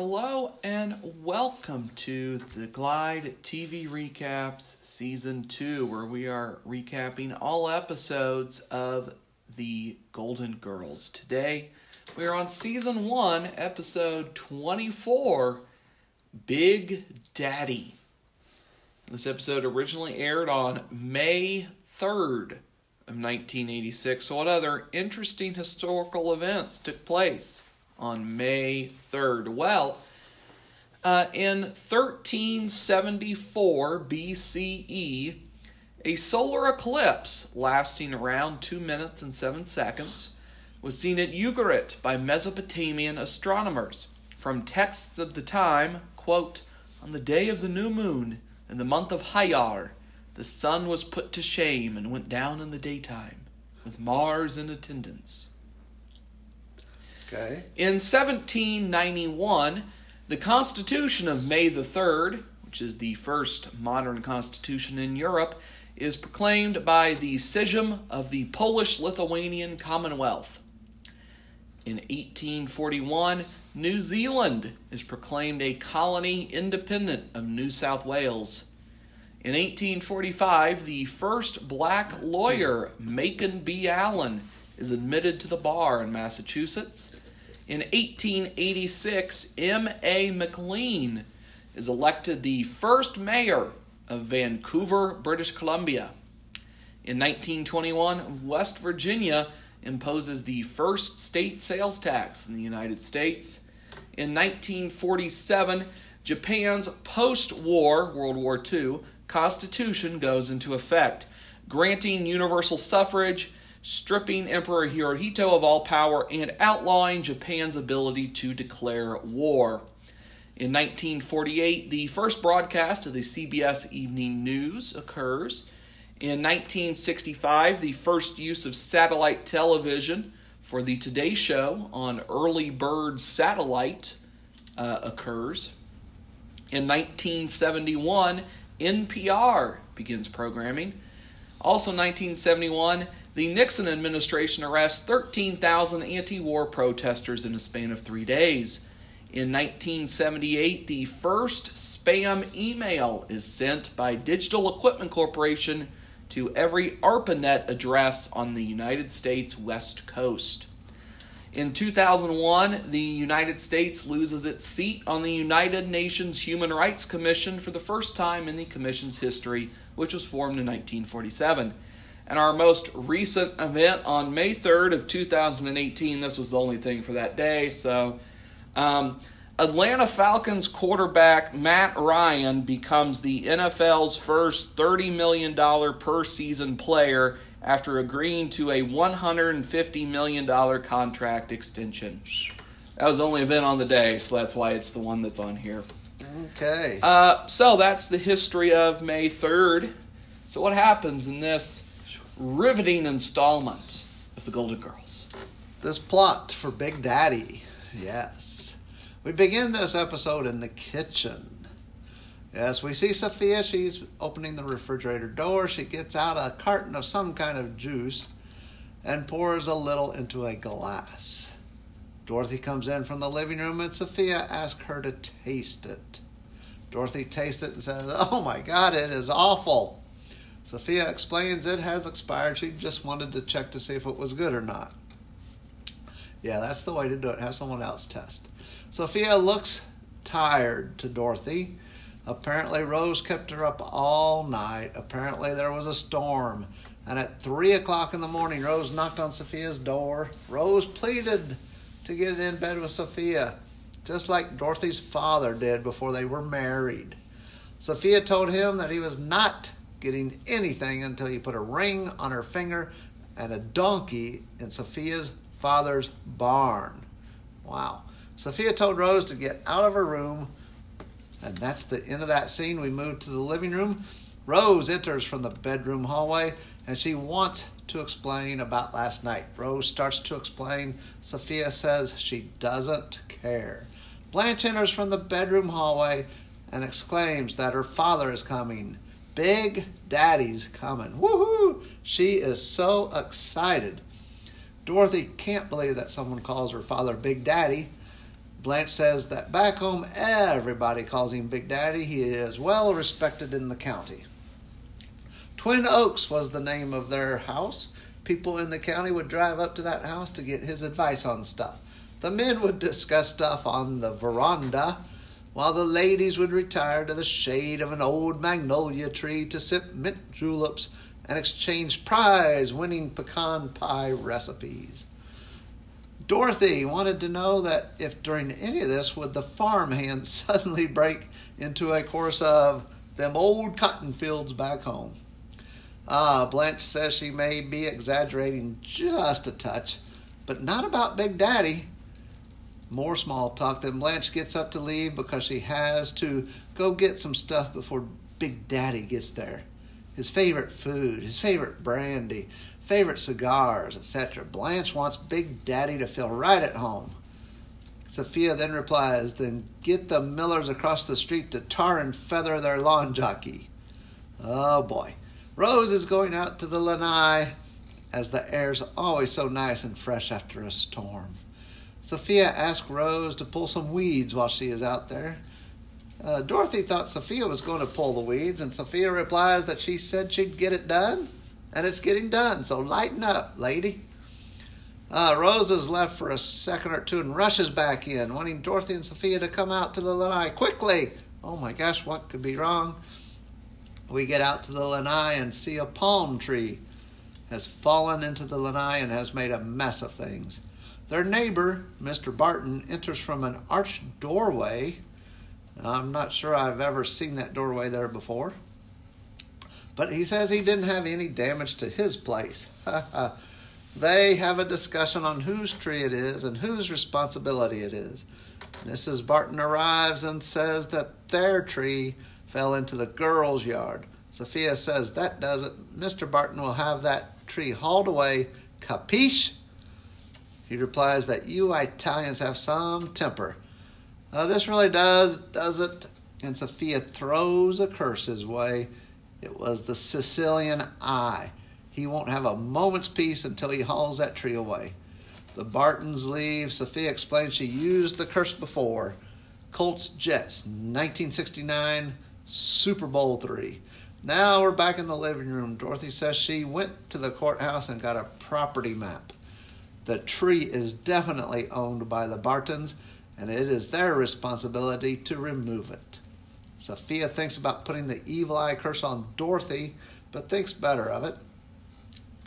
Hello and welcome to the Glide TV Recaps Season 2, where we are recapping all episodes of The Golden Girls. Today, we are on Season 1, Episode 24 Big Daddy. This episode originally aired on May 3rd of 1986. So, what other interesting historical events took place on May 3rd? Well, uh, in 1374 BCE, a solar eclipse lasting around 2 minutes and 7 seconds was seen at Ugarit by Mesopotamian astronomers. From texts of the time, quote, on the day of the new moon, in the month of Hayar, the sun was put to shame and went down in the daytime, with Mars in attendance. Okay. In 1791, the Constitution of May the 3rd, which is the first modern constitution in Europe, is proclaimed by the Sejm of the Polish Lithuanian Commonwealth. In 1841, New Zealand is proclaimed a colony independent of New South Wales. In 1845, the first black lawyer, Macon B. Allen, is admitted to the bar in Massachusetts. In 1886, M.A. McLean is elected the first mayor of Vancouver, British Columbia. In 1921, West Virginia imposes the first state sales tax in the United States. In 1947, Japan's post war, World War II, constitution goes into effect, granting universal suffrage, stripping Emperor Hirohito of all power, and outlawing Japan's ability to declare war. In 1948, the first broadcast of the CBS Evening News occurs. In 1965, the first use of satellite television for the Today Show on early bird satellite uh, occurs. In 1971, NPR begins programming. Also, 1971, the Nixon administration arrests 13,000 anti war protesters in a span of three days. In 1978, the first spam email is sent by Digital Equipment Corporation to every ARPANET address on the United States West Coast. In 2001, the United States loses its seat on the United Nations Human Rights Commission for the first time in the Commission's history, which was formed in 1947. And our most recent event on May 3rd of 2018, this was the only thing for that day, so um, Atlanta Falcons quarterback Matt Ryan becomes the NFL's first $30 million per season player after agreeing to a $150 million contract extension. That was the only event on the day, so that's why it's the one that's on here. Okay. Uh, so that's the history of May 3rd. So, what happens in this riveting installment of The Golden Girls? This plot for Big Daddy. Yes. We begin this episode in the kitchen. Yes, we see Sophia. She's opening the refrigerator door. She gets out a carton of some kind of juice and pours a little into a glass. Dorothy comes in from the living room and Sophia asks her to taste it. Dorothy tastes it and says, Oh my God, it is awful. Sophia explains it has expired. She just wanted to check to see if it was good or not. Yeah, that's the way to do it. Have someone else test. Sophia looks tired to Dorothy. Apparently, Rose kept her up all night. Apparently, there was a storm. And at 3 o'clock in the morning, Rose knocked on Sophia's door. Rose pleaded to get in bed with Sophia, just like Dorothy's father did before they were married. Sophia told him that he was not getting anything until you put a ring on her finger and a donkey in Sophia's father's barn. Wow. Sophia told Rose to get out of her room, and that's the end of that scene. We move to the living room. Rose enters from the bedroom hallway, and she wants to explain about last night. Rose starts to explain. Sophia says she doesn't care. Blanche enters from the bedroom hallway and exclaims that her father is coming. Big Daddy's coming. Woohoo! She is so excited. Dorothy can't believe that someone calls her father Big Daddy. Blanche says that back home everybody calls him Big Daddy. He is well respected in the county. Twin Oaks was the name of their house. People in the county would drive up to that house to get his advice on stuff. The men would discuss stuff on the veranda, while the ladies would retire to the shade of an old magnolia tree to sip mint juleps and exchange prize winning pecan pie recipes. Dorothy wanted to know that if during any of this would the farmhand suddenly break into a chorus of them old cotton fields back home. Ah, Blanche says she may be exaggerating just a touch, but not about Big Daddy. More small talk. Then Blanche gets up to leave because she has to go get some stuff before Big Daddy gets there. His favorite food, his favorite brandy, favorite cigars, etc. Blanche wants Big Daddy to feel right at home. Sophia then replies, Then get the Millers across the street to tar and feather their lawn jockey. Oh boy. Rose is going out to the lanai as the air's always so nice and fresh after a storm. Sophia asks Rose to pull some weeds while she is out there. Uh, Dorothy thought Sophia was going to pull the weeds, and Sophia replies that she said she'd get it done, and it's getting done, so lighten up, lady. Uh, Rose is left for a second or two and rushes back in, wanting Dorothy and Sophia to come out to the lanai quickly. Oh my gosh, what could be wrong? We get out to the lanai and see a palm tree has fallen into the lanai and has made a mess of things. Their neighbor, Mr. Barton, enters from an arched doorway. I'm not sure I've ever seen that doorway there before. But he says he didn't have any damage to his place. they have a discussion on whose tree it is and whose responsibility it is. Mrs. Barton arrives and says that their tree fell into the girls' yard. Sophia says that does it. Mr. Barton will have that tree hauled away. Capiche? He replies that you Italians have some temper. This really does, does it? And Sophia throws a curse his way. It was the Sicilian eye. He won't have a moment's peace until he hauls that tree away. The Bartons leave. Sophia explains she used the curse before. Colts Jets, 1969, Super Bowl three. Now we're back in the living room. Dorothy says she went to the courthouse and got a property map. The tree is definitely owned by the Bartons, and it is their responsibility to remove it. Sophia thinks about putting the evil eye curse on Dorothy, but thinks better of it.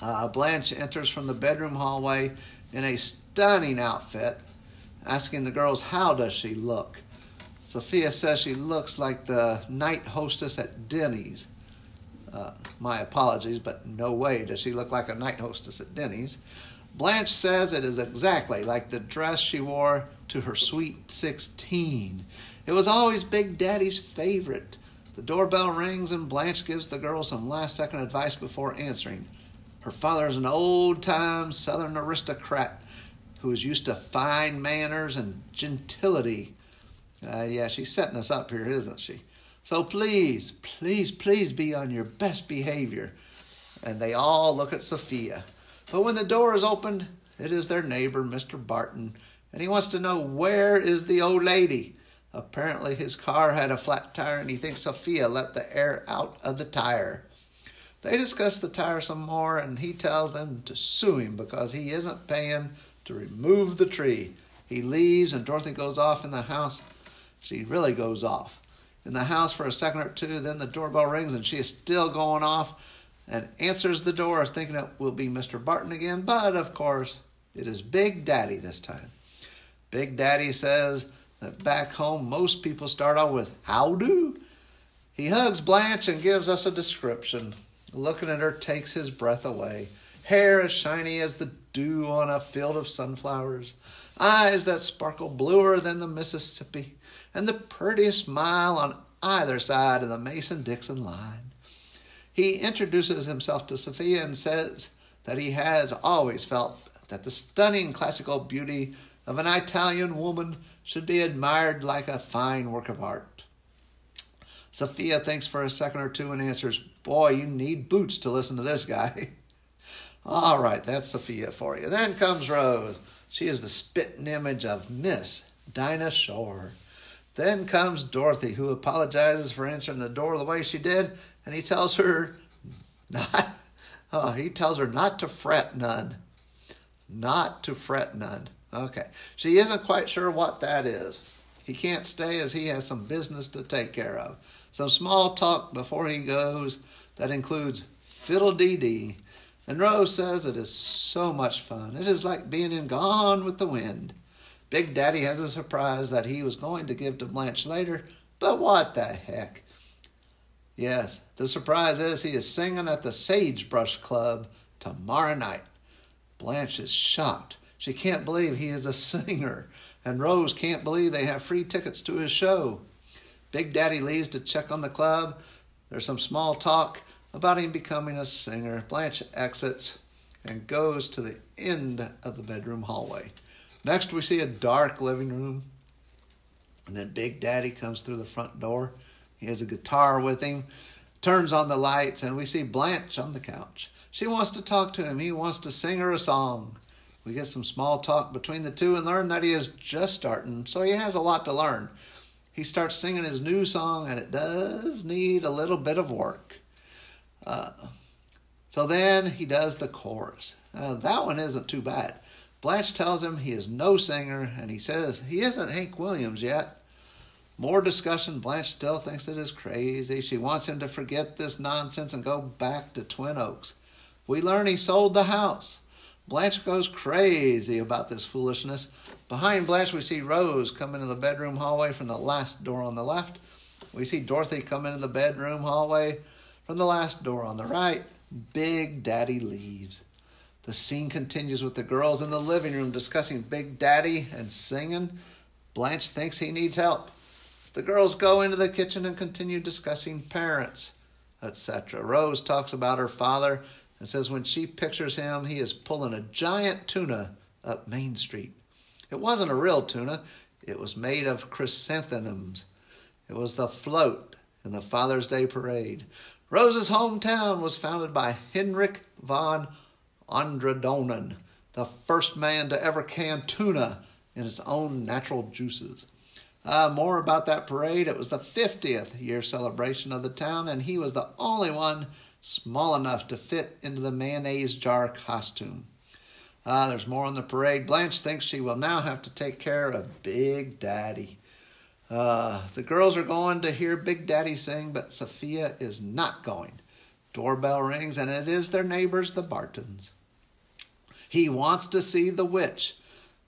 Uh, Blanche enters from the bedroom hallway in a stunning outfit, asking the girls how does she look. Sophia says she looks like the night hostess at Denny's. Uh, my apologies, but no way does she look like a night hostess at Denny's. Blanche says it is exactly like the dress she wore to her sweet 16. It was always Big Daddy's favorite. The doorbell rings and Blanche gives the girl some last second advice before answering. Her father is an old time Southern aristocrat who is used to fine manners and gentility. Uh, yeah, she's setting us up here, isn't she? So please, please, please be on your best behavior. And they all look at Sophia. But when the door is opened, it is their neighbor, Mr. Barton, and he wants to know where is the old lady. Apparently, his car had a flat tire, and he thinks Sophia let the air out of the tire. They discuss the tire some more, and he tells them to sue him because he isn't paying to remove the tree. He leaves, and Dorothy goes off in the house. She really goes off in the house for a second or two. Then the doorbell rings, and she is still going off and answers the door, thinking it will be Mr. Barton again, but of course it is Big Daddy this time. Big Daddy says that back home most people start off with how do. He hugs Blanche and gives us a description. Looking at her takes his breath away. Hair as shiny as the dew on a field of sunflowers, eyes that sparkle bluer than the Mississippi, and the prettiest smile on either side of the Mason Dixon line. He introduces himself to Sophia and says that he has always felt that the stunning classical beauty of an Italian woman should be admired like a fine work of art. Sophia thinks for a second or two and answers, Boy, you need boots to listen to this guy. All right, that's Sophia for you. Then comes Rose. She is the spitting image of Miss Dinah Shore. Then comes Dorothy, who apologizes for answering the door the way she did, and he tells her not. Oh, he tells her not to fret none. Not to fret none. Okay. She isn't quite sure what that is. He can't stay as he has some business to take care of. Some small talk before he goes that includes fiddle dee dee. And Rose says it is so much fun. It is like being in Gone with the Wind. Big Daddy has a surprise that he was going to give to Blanche later, but what the heck? Yes, the surprise is he is singing at the Sagebrush Club tomorrow night. Blanche is shocked. She can't believe he is a singer, and Rose can't believe they have free tickets to his show. Big Daddy leaves to check on the club. There's some small talk about him becoming a singer. Blanche exits and goes to the end of the bedroom hallway. Next, we see a dark living room. And then Big Daddy comes through the front door. He has a guitar with him, turns on the lights, and we see Blanche on the couch. She wants to talk to him. He wants to sing her a song. We get some small talk between the two and learn that he is just starting, so he has a lot to learn. He starts singing his new song, and it does need a little bit of work. Uh, so then he does the chorus. Uh, that one isn't too bad. Blanche tells him he is no singer, and he says he isn't Hank Williams yet. More discussion. Blanche still thinks it is crazy. She wants him to forget this nonsense and go back to Twin Oaks. We learn he sold the house. Blanche goes crazy about this foolishness. Behind Blanche, we see Rose come into the bedroom hallway from the last door on the left. We see Dorothy come into the bedroom hallway from the last door on the right. Big Daddy leaves. The scene continues with the girls in the living room discussing Big Daddy and singing. Blanche thinks he needs help. The girls go into the kitchen and continue discussing parents, etc. Rose talks about her father and says when she pictures him, he is pulling a giant tuna up Main Street. It wasn't a real tuna, it was made of chrysanthemums. It was the float in the Father's Day parade. Rose's hometown was founded by Henrik von Andradonen, the first man to ever can tuna in its own natural juices. Uh, more about that parade. It was the 50th year celebration of the town, and he was the only one small enough to fit into the mayonnaise jar costume. Uh, there's more on the parade. Blanche thinks she will now have to take care of Big Daddy. Uh, the girls are going to hear Big Daddy sing, but Sophia is not going. Doorbell rings, and it is their neighbors, the Bartons. He wants to see the witch.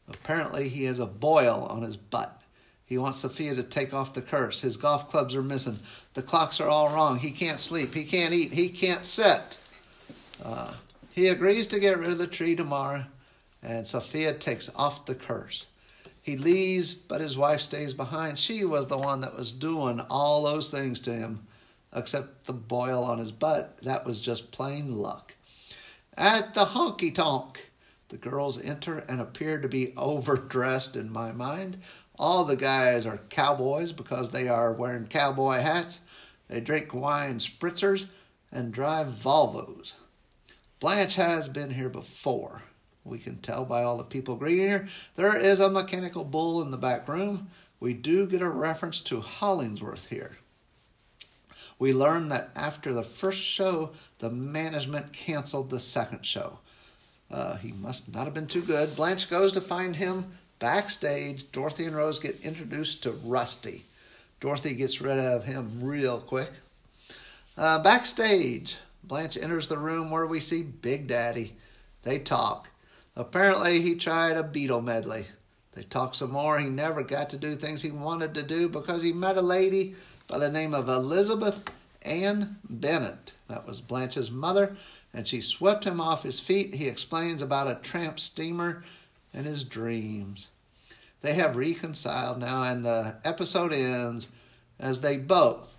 Apparently, he has a boil on his butt. He wants Sophia to take off the curse. His golf clubs are missing. The clocks are all wrong. He can't sleep. He can't eat. He can't sit. Uh, he agrees to get rid of the tree tomorrow, and Sophia takes off the curse. He leaves, but his wife stays behind. She was the one that was doing all those things to him, except the boil on his butt. That was just plain luck. At the honky tonk, the girls enter and appear to be overdressed in my mind. All the guys are cowboys because they are wearing cowboy hats. They drink wine spritzers and drive Volvos. Blanche has been here before. We can tell by all the people greeting her. There is a mechanical bull in the back room. We do get a reference to Hollingsworth here. We learn that after the first show, the management canceled the second show. Uh, he must not have been too good. Blanche goes to find him backstage. Dorothy and Rose get introduced to Rusty. Dorothy gets rid of him real quick. Uh, backstage, Blanche enters the room where we see Big Daddy. They talk. Apparently, he tried a Beatle medley. They talk some more. He never got to do things he wanted to do because he met a lady by the name of Elizabeth Ann Bennett. That was Blanche's mother and she swept him off his feet. He explains about a tramp steamer and his dreams. They have reconciled now, and the episode ends as they both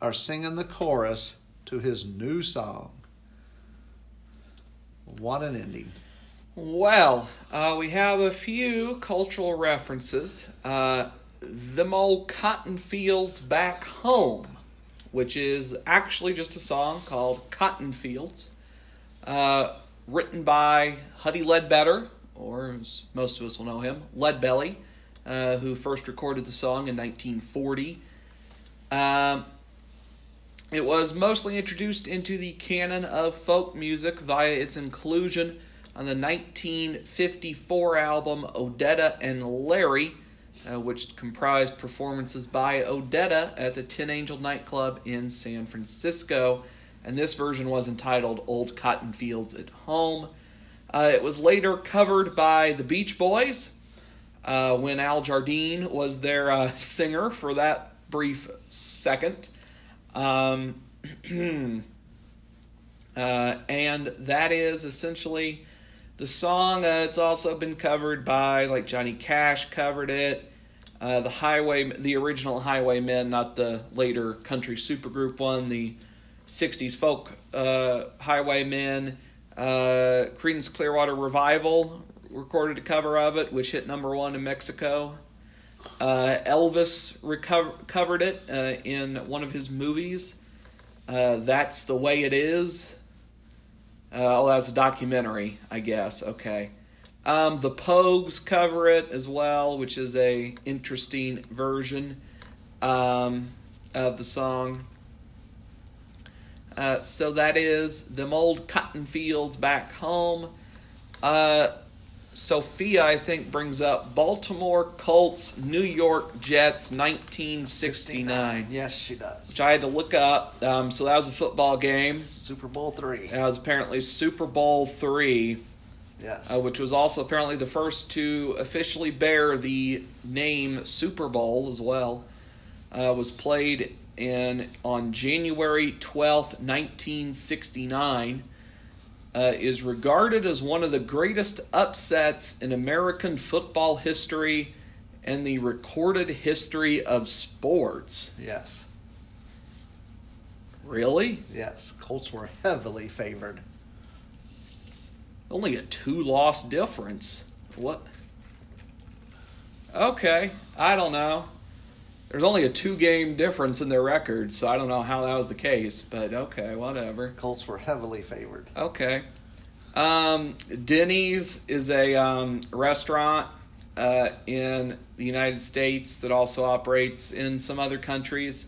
are singing the chorus to his new song. What an ending. Well, uh, we have a few cultural references. Uh, them old cotton fields back home, which is actually just a song called Cotton Fields. Uh, written by Huddie Ledbetter, or as most of us will know him, Leadbelly. uh, who first recorded the song in 1940. Um, it was mostly introduced into the canon of folk music via its inclusion on the 1954 album Odetta and Larry, uh, which comprised performances by Odetta at the Tin Angel nightclub in San Francisco. And this version was entitled Old Cotton Fields at Home. Uh, it was later covered by the Beach Boys uh, when Al Jardine was their uh, singer for that brief second. Um, uh, and that is essentially the song. Uh, it's also been covered by like Johnny Cash covered it. Uh, the Highway, the original Highwaymen, not the later country supergroup one. The '60s folk Highwaymen. Uh, Creedence Clearwater Revival recorded a cover of it, which hit number one in Mexico. Uh, Elvis recover- covered it uh, in one of his movies. Uh, That's the way it is. Uh, oh, that's a documentary, I guess. Okay. Um, the Pogues cover it as well, which is a interesting version um, of the song. Uh, so that is them old cotton fields back home. Uh, Sophia, I think, brings up Baltimore Colts, New York Jets, 1969. Yes, she does. Which I had to look up. Um, so that was a football game. Super Bowl three. That was apparently Super Bowl three, Yes. uh, which was also apparently the first to officially bear the name Super Bowl as well. Uh, was played in on January twelfth, nineteen sixty nine. Uh, is regarded as one of the greatest upsets in American football history and the recorded history of sports. yes. Really? Yes. Colts were heavily favored. Only a two loss difference. What? Okay, I don't know. There's only a two game difference in their records, so I don't know how that was the case, but okay, whatever. Colts were heavily favored. Okay. Um, Denny's is a um, restaurant uh, in the United States that also operates in some other countries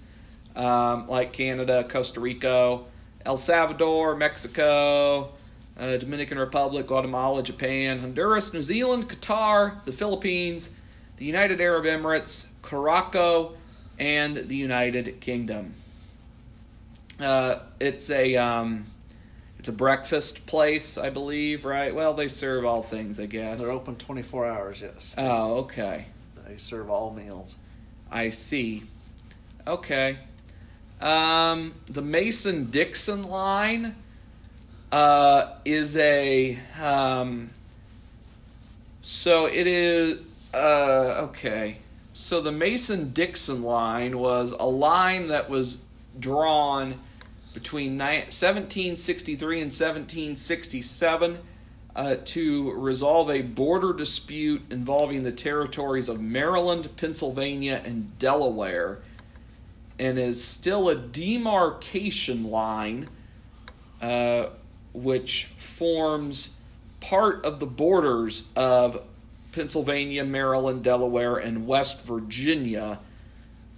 um, like Canada, Costa Rica, El Salvador, Mexico, uh, Dominican Republic, Guatemala, Japan, Honduras, New Zealand, Qatar, the Philippines, the United Arab Emirates, Morocco, and the United Kingdom. Uh, it's a um, it's a breakfast place, I believe, right? Well, they serve all things, I guess. They're open 24 hours, yes. Oh, okay. They serve all meals. I see. Okay. Um, the Mason Dixon line uh, is a. Um, so it is. Uh, okay. So the Mason Dixon line was a line that was drawn between 1763 and 1767 uh, to resolve a border dispute involving the territories of Maryland, Pennsylvania, and Delaware, and is still a demarcation line uh, which forms part of the borders of Pennsylvania, Maryland, Delaware, and West Virginia,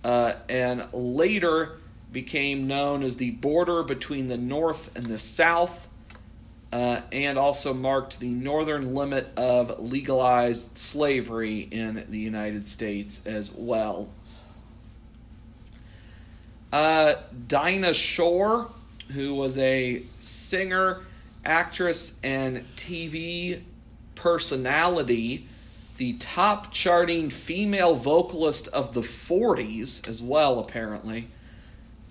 uh, and later became known as the border between the North and the South, uh, and also marked the northern limit of legalized slavery in the United States as well. Uh, Dinah Shore, who was a singer, actress, and TV personality, the top charting female vocalist of the 40s as well, apparently,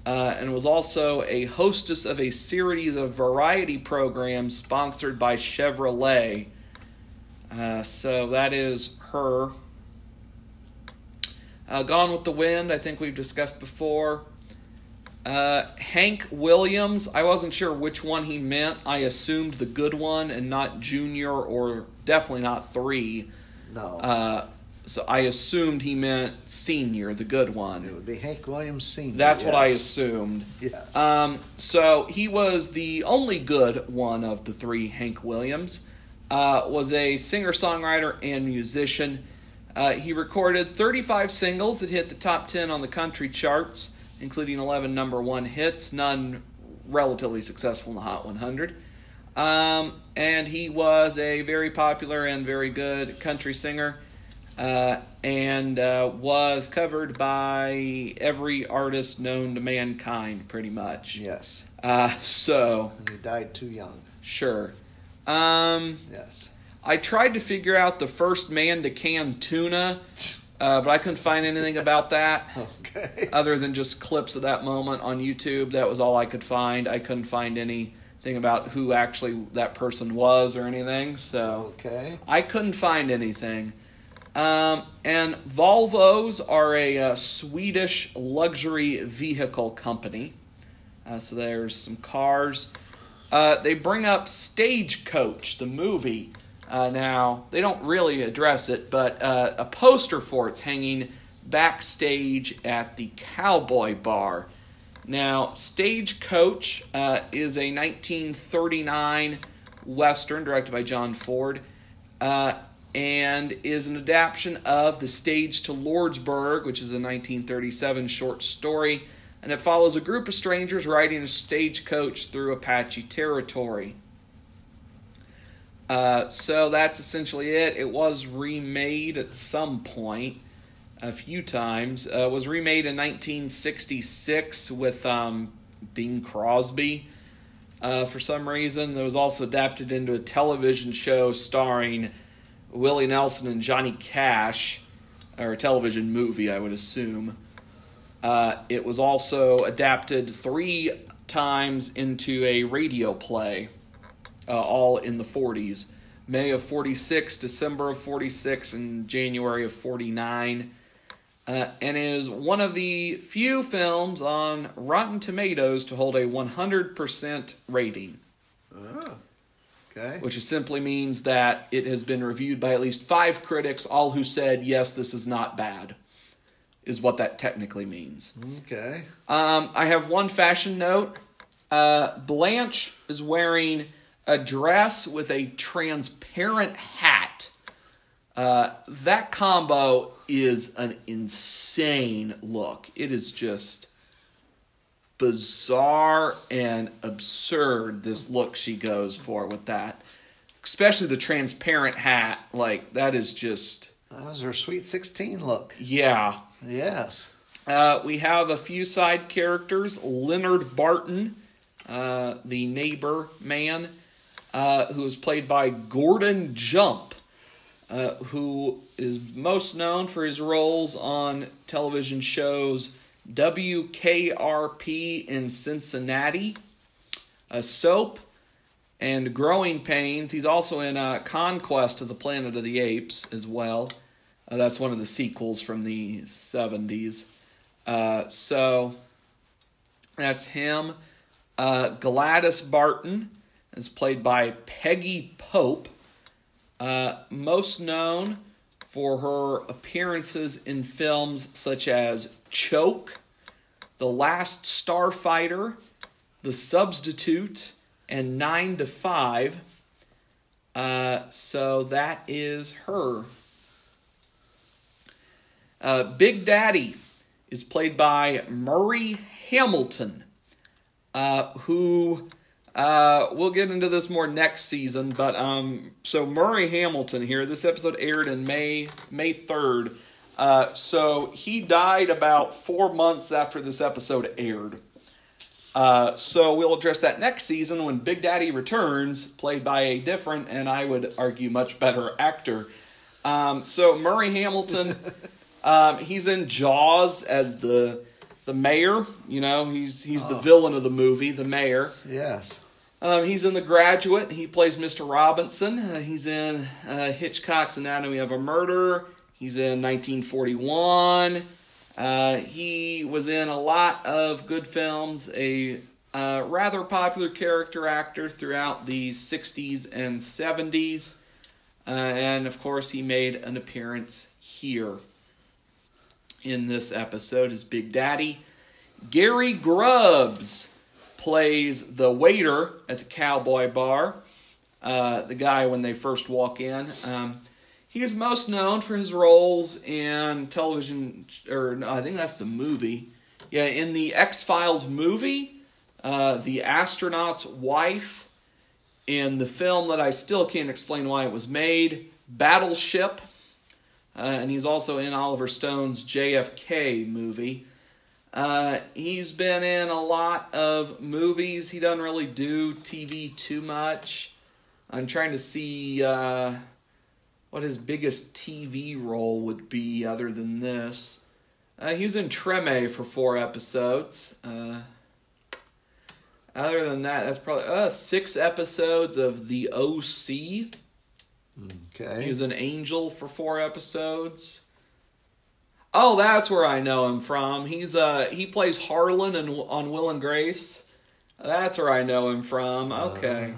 uh, and was also a hostess of a series of variety programs sponsored by Chevrolet. Uh, so that is her. Uh, Gone with the Wind, I think we've discussed before. Uh, Hank Williams, I wasn't sure which one he meant. I assumed the good one and not Junior or definitely not three. No. Uh, so I assumed he meant Senior, the good one. it would be Hank Williams Sr. That's what I assumed. Yes. Um, so he was the only good one of the three Hank Williams. Uh, was a singer songwriter and musician. Uh, he recorded 35 singles that hit the top 10 on the country charts, including 11 number one hits, none relatively successful in the Hot 100. Um, and he was a very popular and very good country singer uh, and uh, was covered by every artist known to mankind, pretty much. Yes. Uh, so, And he died too young. sure. Um, Yes. I tried to figure out the first man to can tuna, uh, but I couldn't find anything about that Okay. other than just clips of that moment on YouTube. That was all I could find. I couldn't find anything about who actually that person was or anything. So Okay. I couldn't find anything. Um, and Volvos are a uh, Swedish luxury vehicle company. Uh, so there's some cars. Uh, they bring up Stagecoach, the movie. Uh, now, they don't really address it, but uh, a poster for it's hanging backstage at the Cowboy Bar. Now, Stagecoach uh, is a 1939 Western directed by John Ford uh, and is an adaptation of The Stage to Lordsburg, which is a 1937 short story. And it follows a group of strangers riding a stagecoach through Apache territory. Uh, so that's essentially it. It was remade at some point, a few times. Uh, was remade in 1966 with um, Bing Crosby. Uh, for some reason, it was also adapted into a television show starring Willie Nelson and Johnny Cash, or a television movie, I would assume. Uh, it was also adapted three times into a radio play uh, all in the 40s. May of 46, December of 46, and January of 49. Uh, and is one of the few films on Rotten Tomatoes to hold a 100% rating, Oh. Okay. which simply means that it has been reviewed by at least five critics, all who said, yes, this is not bad, is what that technically means. Okay. Um, I have one fashion note. Uh, Blanche is wearing a dress with a transparent hat. Uh, that combo is an insane look. It is just bizarre and absurd, this look she goes for with that. Especially the transparent hat. Like, that is just, That was her sweet 16 look. yeah. Yes. Uh, we have a few side characters. Leonard Barton, uh, the neighbor man, uh, who is played by Gordon Jump, uh, who is most known for his roles on television shows WKRP in Cincinnati, a soap, and Growing Pains. He's also in uh, Conquest of the Planet of the Apes as well. Uh, that's one of the sequels from the 70s. Uh, so that's him. Uh, Gladys Barton is played by Peggy Pope, uh, most known for her appearances in films such as Choke, The Last Starfighter, The Substitute, and Nine to Five. Uh, so that is her. Uh, Big Daddy is played by Murray Hamilton, uh, who uh, we'll get into this more next season. But um, so Murray Hamilton here. This episode aired in May May third. Uh, so he died about four months after this episode aired. Uh, so we'll address that next season when Big Daddy returns, played by a different and I would argue much better actor. Um, so Murray Hamilton, um, he's in Jaws as the the mayor. You know, he's he's the villain of the movie, the mayor. Yes. Um, he's in The Graduate. He plays Mr. Robinson. Uh, he's in uh, Hitchcock's Anatomy of a Murder. He's in 1941. Uh, he was in a lot of good films. A uh, rather popular character actor throughout the 60s and 70s. Uh, and of course, he made an appearance here in this episode as Big Daddy. Gary Grubbs plays the waiter at the cowboy bar. Uh, the guy when they first walk in. Um, He is most known for his roles in television, or no, I think that's the movie. Yeah, in the X Files movie, uh, the astronaut's wife, in the film that I still can't explain why it was made, Battleship, uh, and he's also in Oliver Stone's JFK movie. Uh, he's been in a lot of movies. He doesn't really do TV too much. I'm trying to see uh, what his biggest TV role would be other than this. Uh, he was in Treme for four episodes. Uh, other than that, that's probably uh, six episodes of The OC. Okay. He was an angel for four episodes. Oh, that's where I know him from. He's uh he plays Harlan in, on Will and Grace. That's where I know him from. Okay.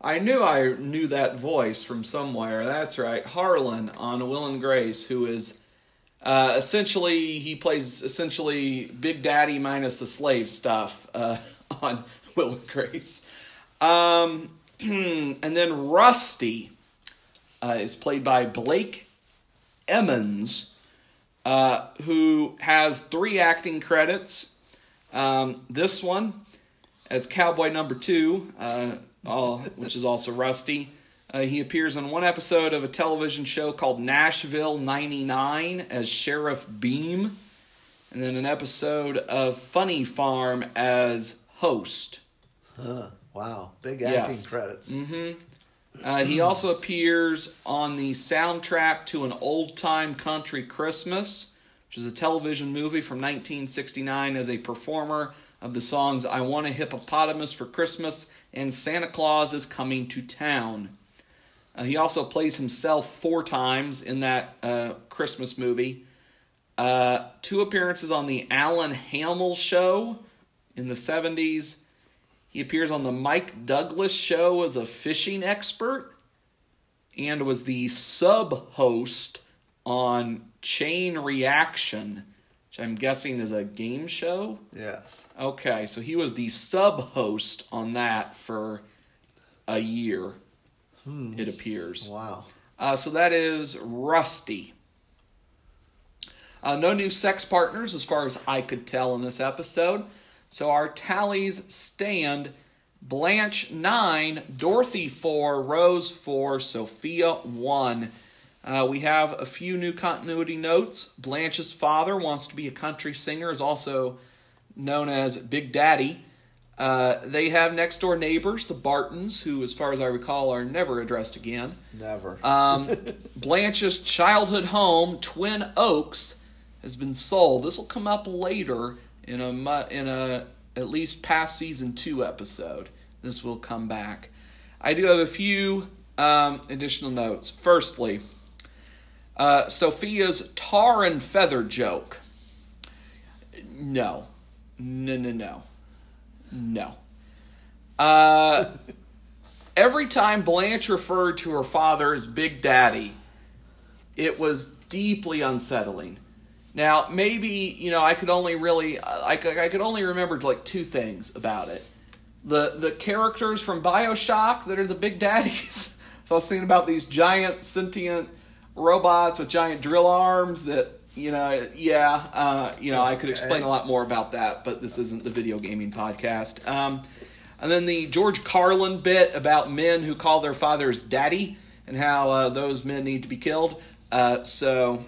I knew I knew that voice from somewhere. That's right. Harlan on Will and Grace, who is uh, essentially he plays essentially Big Daddy minus the slave stuff uh, on Will and Grace. Um, and then Rusty uh, is played by Blake Emmons, uh, who has three acting credits. Um, this one as Cowboy Number Two, uh, all, which is also Rusty. Uh, he appears in one episode of a television show called Nashville 99 as Sheriff Beam, and then an episode of Funny Farm as host. Huh. Wow. Big acting Yes. credits. Mm-hmm. Uh, he also appears on the soundtrack to an old time country Christmas, which is a television movie from 1969, as a performer of the songs I Want a Hippopotamus for Christmas and Santa Claus is Coming to Town. Uh, he also plays himself four times in that uh, Christmas movie. Uh, two appearances on the Alan Hamel show in the 70s. He appears on the Mike Douglas show as a fishing expert and was the sub host on Chain Reaction, which I'm guessing is a game show. Yes. Okay, so he was the sub host on that for a year, it appears. Wow. Uh, so that is Rusty. Uh, no new sex partners, as far as I could tell in this episode. So our tallies stand Blanche 9, Dorothy 4, Rose 4, Sophia 1. Uh, we have a few new continuity notes. Blanche's father wants to be a country singer, is also known as Big Daddy. Uh, they have next door neighbors, the Bartons, who, as far as I recall, are never addressed again. Never. Um, Blanche's childhood home, Twin Oaks, has been sold. This will come up later in a in a at least past season two episode. This will come back. I do have a few um, additional notes. Firstly, uh, Sophia's tar and feather joke. No, no, no, no, no. Uh, every time Blanche referred to her father as Big Daddy, it was deeply unsettling. Now, maybe you know, I could only really, I could, I could only remember like two things about it: the the characters from Bioshock that are the Big Daddies. so I was thinking about these giant sentient robots with giant drill arms that. You know, yeah, uh, you know, I could explain a lot more about that, but this isn't the video gaming podcast. Um, and then the George Carlin bit about men who call their fathers daddy and how uh, those men need to be killed. Uh, so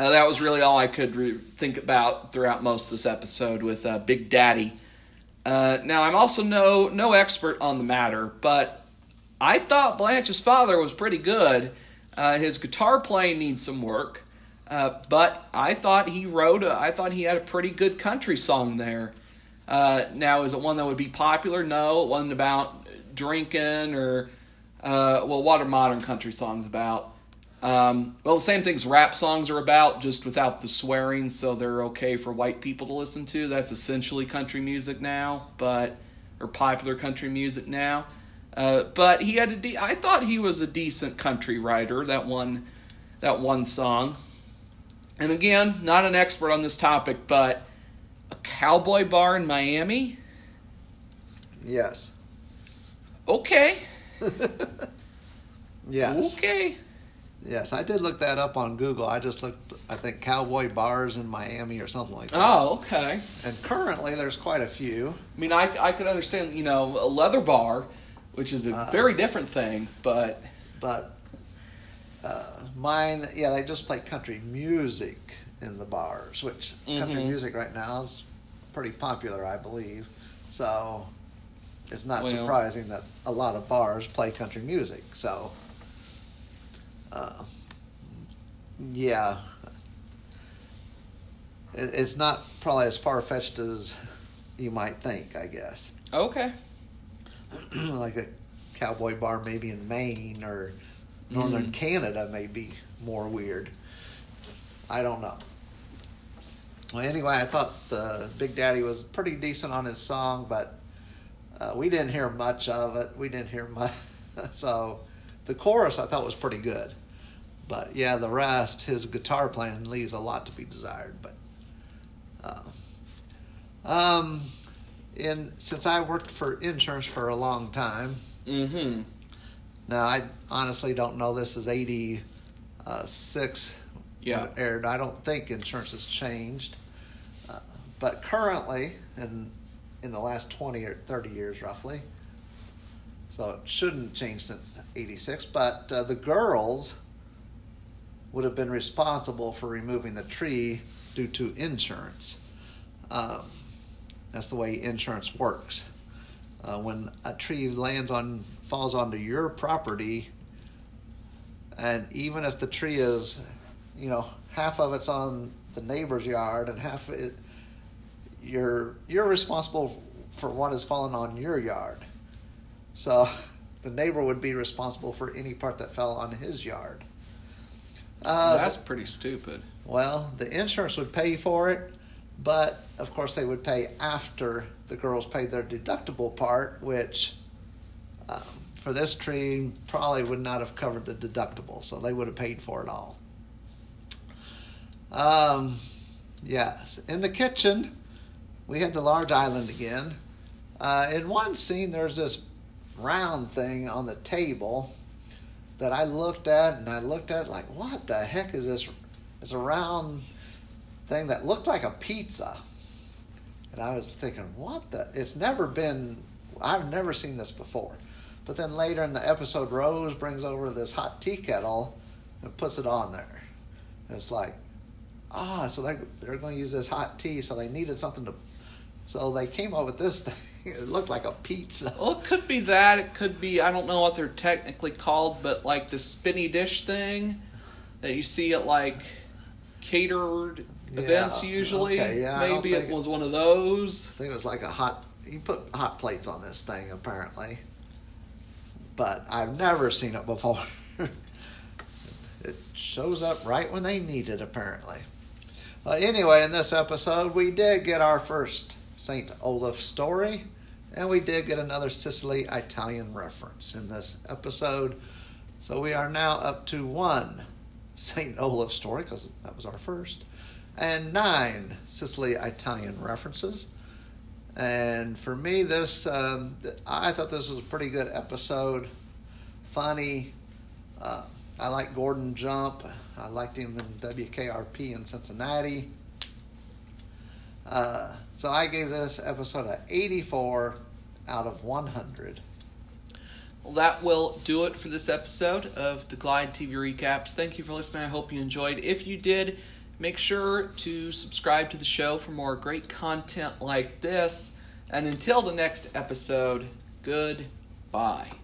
uh, that was really all I could re- think about throughout most of this episode with uh, Big Daddy. Uh, now I'm also no no expert on the matter, but I thought Blanche's father was pretty good. Uh, his guitar playing needs some work, uh, but I thought he wrote. A, I thought he had a pretty good country song there. Uh, now, is it one that would be popular? No, it wasn't about drinking or well, what are modern country songs about? Um, well, the same things rap songs are about, just without the swearing, so they're okay for white people to listen to. That's essentially country music now, but or popular country music now. Uh, but he had a de- I thought he was a decent country writer. That one, that one song. And again, not an expert on this topic, but a cowboy bar in Miami. yes. Okay, Yes. okay. Yes, I did look that up on Google. I just looked, I think, cowboy bars in Miami or something like that. Oh, okay. And currently, there's quite a few. I mean, I, I could understand, you know, a leather bar, which is a Uh, very different thing, but But uh, mine, yeah, they just play country music in the bars, which country Mhm. music right now is pretty popular, I believe. So it's not Well- surprising that a lot of bars play country music. So, uh, yeah, it, it's not probably as far fetched as you might think, I guess. okay. like a cowboy bar maybe in Maine or northern Mhm. Canada may be more weird. I don't know. Well, anyway, I thought uh, Big Daddy was pretty decent on his song, but uh, we didn't hear much of it. We didn't hear much. so the chorus I thought was pretty good. But yeah, the rest, his guitar playing leaves a lot to be desired. But uh, um, in since I worked for insurance for a long time, Mm-hmm. now I honestly don't know this is eighty six Yeah. aired. I don't think insurance has changed, uh, but currently, in in the last twenty or thirty years, roughly. So it shouldn't change since eighty six. But uh, the girls would have been responsible for removing the tree due to insurance. Um, that's the way insurance works. Uh, when a tree lands on falls onto your property, and even if the tree is, you know, half of it's on the neighbor's yard and half it, you're you're responsible for what has fallen on your yard. So the neighbor would be responsible for any part that fell on his yard. Uh, That's pretty stupid. well, the insurance would pay for it, but of course they would pay after the girls paid their deductible part, which um, for this tree probably would not have covered the deductible, so they would have paid for it all. Um, yes, in the kitchen, we had the large island again. Uh, in one scene, there's this round thing on the table that I looked at, and I looked at like, what the heck is this? It's a round thing that looked like a pizza. And I was thinking, what the? It's never been, I've never seen this before. But then later in the episode, Rose brings over this hot tea kettle and puts it on there. And it's like, ah, so they're, they're going to use this hot tea, so they needed something to. So they came up with this thing. It looked like a pizza. Well, it could be that. It could be, I don't know what they're technically called, but like the spinny dish thing that you see at like catered Yeah, events usually. okay, yeah, Maybe it was one of those. I think it was like a hot. You put hot plates on this thing apparently, but I've never seen it before. it shows up right when they need it apparently. Uh, anyway, in this episode, we did get our first Saint Olaf story, and we did get another Sicily Italian reference in this episode. So we are now up to one Saint Olaf story because that was our first, and nine Sicily Italian references. And for me, this um, I thought this was a pretty good episode. Funny. Uh, I like Gordon Jump. I liked him in WKRP in Cincinnati. Uh, so I gave this episode a 84 out of 100. Well, that will do it for this episode of the Glide TV Recaps. Thank you for listening. I hope you enjoyed. If you did, make sure to subscribe to the show for more great content like this. And until the next episode, goodbye.